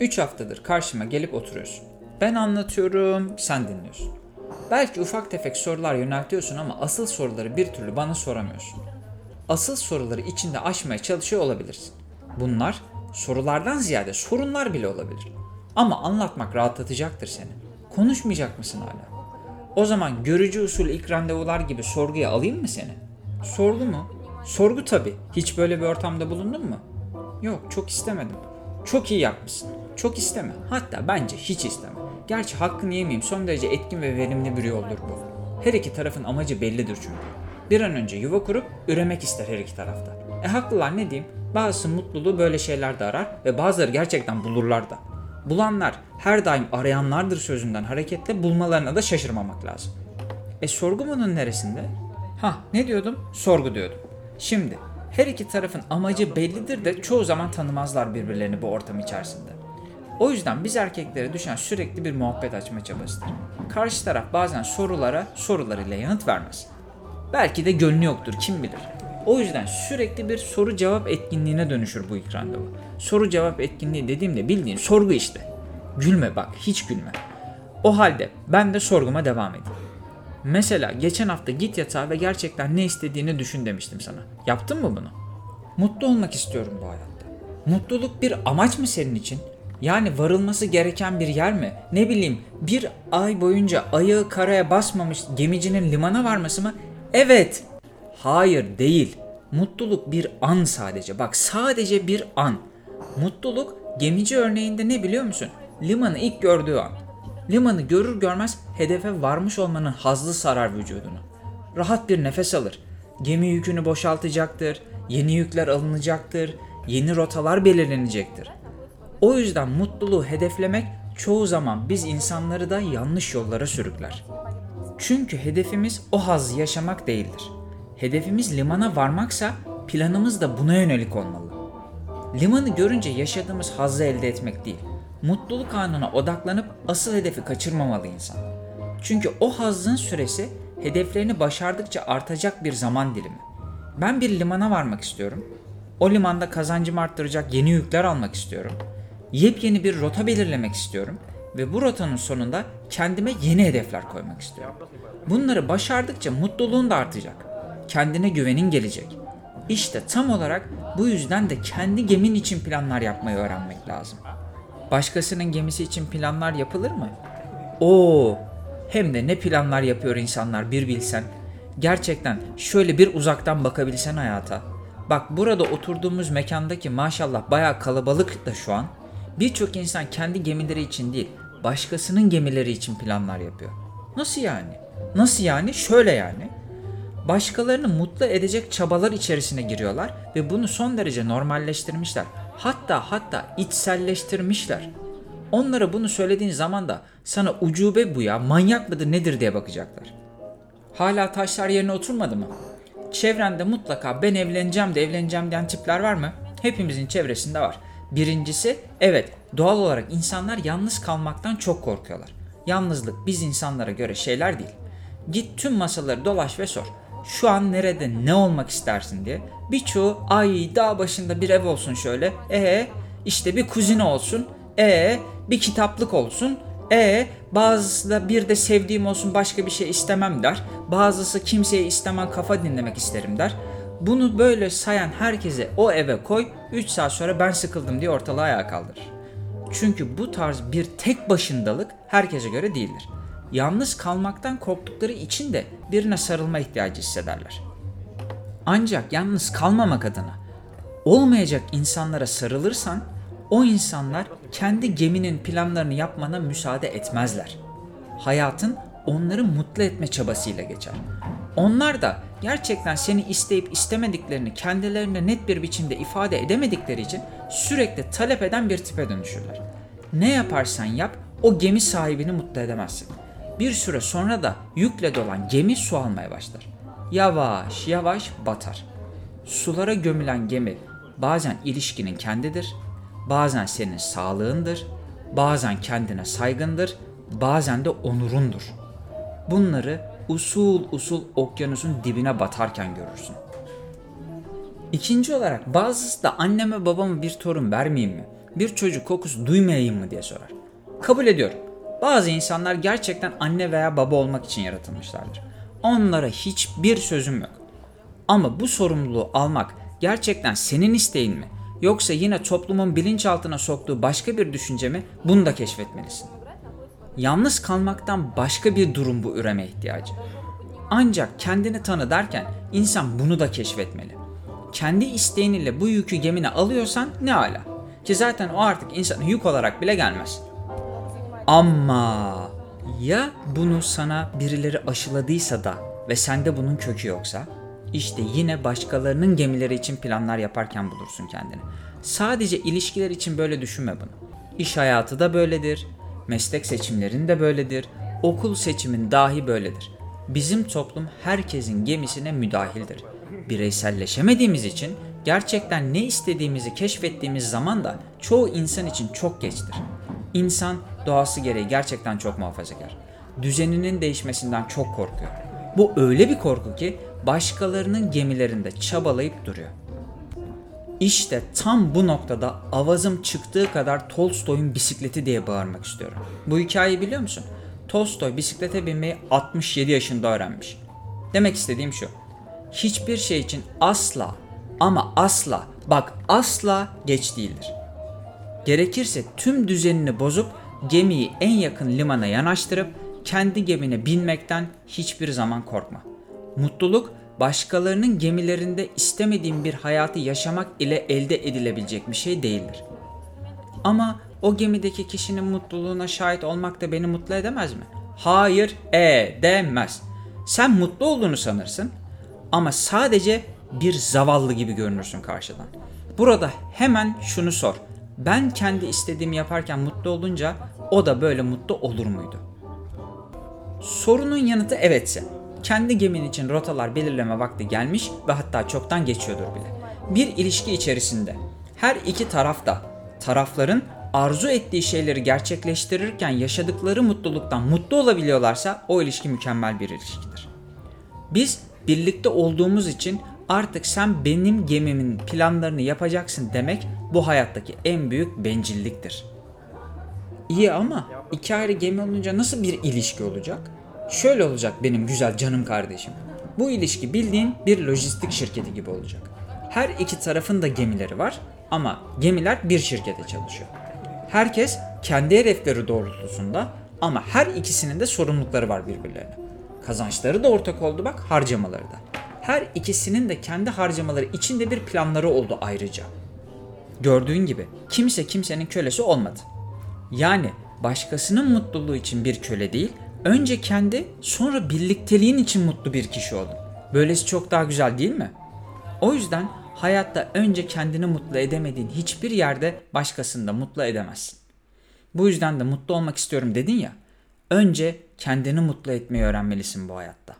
3 haftadır karşıma gelip oturuyorsun. Ben anlatıyorum, sen dinliyorsun. Belki ufak tefek sorular yöneltiyorsun ama asıl soruları bir türlü bana soramıyorsun. Asıl soruları içinde aşmaya çalışıyor olabilirsin. Bunlar sorulardan ziyade sorunlar bile olabilir. Ama anlatmak rahatlatacaktır seni. Konuşmayacak mısın hala? O zaman görücü usul ilk randevular gibi sorguya alayım mı seni? Sorgu mu? Sorgu tabii. Hiç böyle bir ortamda bulundun mu? Yok, çok istemedim. Çok iyi yapmışsın. Çok isteme. Hatta bence hiç isteme. Gerçi hakkını yemeyeyim son derece etkin ve verimli bir yoldur bu. Her iki tarafın amacı bellidir çünkü. Bir an önce yuva kurup üremek ister her iki tarafta. E haklılar ne diyeyim? Bazısı mutluluğu böyle şeylerde arar ve bazıları gerçekten bulurlar da. Bulanlar her daim arayanlardır sözünden hareketle bulmalarına da şaşırmamak lazım. E sorgu bunun neresinde? Ha ne diyordum? Sorgu diyordum. Şimdi her iki tarafın amacı bellidir de çoğu zaman tanımazlar birbirlerini bu ortam içerisinde. O yüzden biz erkeklere düşen sürekli bir muhabbet açma çabasıdır. Karşı taraf bazen sorulara sorularıyla yanıt vermez. Belki de gönlü yoktur kim bilir. O yüzden sürekli bir soru cevap etkinliğine dönüşür bu ilk randevu. Soru cevap etkinliği dediğimde bildiğin sorgu işte. Gülme bak hiç gülme. O halde ben de sorguma devam edeyim. Mesela geçen hafta git yatağa ve gerçekten ne istediğini düşün demiştim sana. Yaptın mı bunu? Mutlu olmak istiyorum bu hayatta. Mutluluk bir amaç mı senin için? Yani varılması gereken bir yer mi? Ne bileyim bir ay boyunca ayağı karaya basmamış gemicinin limana varması mı? Evet. Hayır değil. Mutluluk bir an sadece. Bak sadece bir an. Mutluluk gemici örneğinde ne biliyor musun? Limanı ilk gördüğü an. Limanı görür görmez hedefe varmış olmanın hazzı sarar vücudunu. Rahat bir nefes alır. Gemi yükünü boşaltacaktır. Yeni yükler alınacaktır. Yeni rotalar belirlenecektir. O yüzden mutluluğu hedeflemek çoğu zaman biz insanları da yanlış yollara sürükler. Çünkü hedefimiz o hazzı yaşamak değildir. Hedefimiz limana varmaksa planımız da buna yönelik olmalı. Limanı görünce yaşadığımız hazzı elde etmek değil, mutluluk anına odaklanıp asıl hedefi kaçırmamalı insan. Çünkü o hazzın süresi hedeflerini başardıkça artacak bir zaman dilimi. Ben bir limana varmak istiyorum. O limanda kazancımı arttıracak yeni yükler almak istiyorum. Yepyeni bir rota belirlemek istiyorum ve bu rotanın sonunda kendime yeni hedefler koymak istiyorum. Bunları başardıkça mutluluğun da artacak. Kendine güvenin gelecek. İşte tam olarak bu yüzden de kendi gemin için planlar yapmayı öğrenmek lazım. Başkasının gemisi için planlar yapılır mı? Oo, hem de ne planlar yapıyor insanlar bir bilsen. Gerçekten şöyle bir uzaktan bakabilsen hayata. Bak burada oturduğumuz mekandaki maşallah bayağı kalabalık da şu an. Birçok insan kendi gemileri için değil, başkasının gemileri için planlar yapıyor. Nasıl yani? Nasıl yani? Şöyle yani. Başkalarını mutlu edecek çabalar içerisine giriyorlar ve bunu son derece normalleştirmişler. Hatta hatta içselleştirmişler. Onlara bunu söylediğin zaman da sana ucube bu ya, manyak mıdır nedir diye bakacaklar. Hala taşlar yerine oturmadı mı? Çevrende mutlaka ben evleneceğim de evleneceğim diyen tipler var mı? Hepimizin çevresinde var. Birincisi evet doğal olarak insanlar yalnız kalmaktan çok korkuyorlar. Yalnızlık biz insanlara göre şeyler değil. Git tüm masaları dolaş ve sor. Şu an nerede ne olmak istersin diye. Birçoğu ay dağ başında bir ev olsun şöyle. E işte bir kuzine olsun. E bir kitaplık olsun. E bazısı da bir de sevdiğim olsun başka bir şey istemem der. Bazısı kimseye istemem kafa dinlemek isterim der. Bunu böyle sayan herkese o eve koy 3 saat sonra ben sıkıldım diye ortalığı ayağa kaldırır. Çünkü bu tarz bir tek başındalık herkese göre değildir. Yalnız kalmaktan korktukları için de birine sarılma ihtiyacı hissederler. Ancak yalnız kalmamak adına olmayacak insanlara sarılırsan o insanlar kendi geminin planlarını yapmana müsaade etmezler. Hayatın onları mutlu etme çabasıyla geçer. Onlar da gerçekten seni isteyip istemediklerini kendilerine net bir biçimde ifade edemedikleri için sürekli talep eden bir tipe dönüşürler. Ne yaparsan yap o gemi sahibini mutlu edemezsin. Bir süre sonra da yükle dolan gemi su almaya başlar. Yavaş yavaş batar. Sulara gömülen gemi bazen ilişkinin kendidir, bazen senin sağlığındır, bazen kendine saygındır, bazen de onurundur. Bunları usul usul okyanusun dibine batarken görürsün. İkinci olarak bazısı da anneme babama bir torun vermeyeyim mi? bir çocuk kokusu duymayayım mı diye sorar. Kabul ediyorum. Bazı insanlar gerçekten anne veya baba olmak için yaratılmışlardır. Onlara hiçbir sözüm yok. Ama bu sorumluluğu almak gerçekten senin isteğin mi? Yoksa yine toplumun bilinçaltına soktuğu başka bir düşünce mi? Bunu da keşfetmelisin. Yalnız kalmaktan başka bir durum bu üreme ihtiyacı. Ancak kendini tanı derken insan bunu da keşfetmeli. Kendi isteğin ile bu yükü gemine alıyorsan ne ala. Ki zaten o artık insana yük olarak bile gelmez. Ama ya bunu sana birileri aşıladıysa da ve sende bunun kökü yoksa? İşte yine başkalarının gemileri için planlar yaparken bulursun kendini. Sadece ilişkiler için böyle düşünme bunu. İş hayatı da böyledir, meslek seçimlerin de böyledir, okul seçimin dahi böyledir. Bizim toplum herkesin gemisine müdahildir. Bireyselleşemediğimiz için gerçekten ne istediğimizi keşfettiğimiz zaman da çoğu insan için çok geçtir. İnsan doğası gereği gerçekten çok muhafazakar. Düzeninin değişmesinden çok korkuyor. Bu öyle bir korku ki başkalarının gemilerinde çabalayıp duruyor. İşte tam bu noktada avazım çıktığı kadar Tolstoy'un bisikleti diye bağırmak istiyorum. Bu hikayeyi biliyor musun? Tolstoy bisiklete binmeyi 67 yaşında öğrenmiş. Demek istediğim şu. Hiçbir şey için asla ama asla bak asla geç değildir. Gerekirse tüm düzenini bozup gemiyi en yakın limana yanaştırıp kendi gemine binmekten hiçbir zaman korkma. Mutluluk başkalarının gemilerinde istemediğin bir hayatı yaşamak ile elde edilebilecek bir şey değildir. Ama o gemideki kişinin mutluluğuna şahit olmak da beni mutlu edemez mi? Hayır, edemez. Sen mutlu olduğunu sanırsın ama sadece bir zavallı gibi görünürsün karşıdan. Burada hemen şunu sor. Ben kendi istediğimi yaparken mutlu olunca o da böyle mutlu olur muydu? Sorunun yanıtı evetse. Kendi gemin için rotalar belirleme vakti gelmiş ve hatta çoktan geçiyordur bile. Bir ilişki içerisinde her iki taraf da tarafların arzu ettiği şeyleri gerçekleştirirken yaşadıkları mutluluktan mutlu olabiliyorlarsa o ilişki mükemmel bir ilişkidir. Biz birlikte olduğumuz için artık sen benim gemimin planlarını yapacaksın demek bu hayattaki en büyük bencilliktir. İyi ama iki ayrı gemi olunca nasıl bir ilişki olacak? Şöyle olacak benim güzel canım kardeşim. Bu ilişki bildiğin bir lojistik şirketi gibi olacak. Her iki tarafın da gemileri var ama gemiler bir şirkete çalışıyor. Herkes kendi hedefleri doğrultusunda ama her ikisinin de sorumlulukları var birbirlerine. Kazançları da ortak oldu bak harcamaları da. Her ikisinin de kendi harcamaları içinde bir planları oldu ayrıca. Gördüğün gibi kimse kimsenin kölesi olmadı. Yani başkasının mutluluğu için bir köle değil, önce kendi sonra birlikteliğin için mutlu bir kişi olun. Böylesi çok daha güzel değil mi? O yüzden hayatta önce kendini mutlu edemediğin hiçbir yerde başkasını da mutlu edemezsin. Bu yüzden de mutlu olmak istiyorum dedin ya. Önce kendini mutlu etmeyi öğrenmelisin bu hayatta.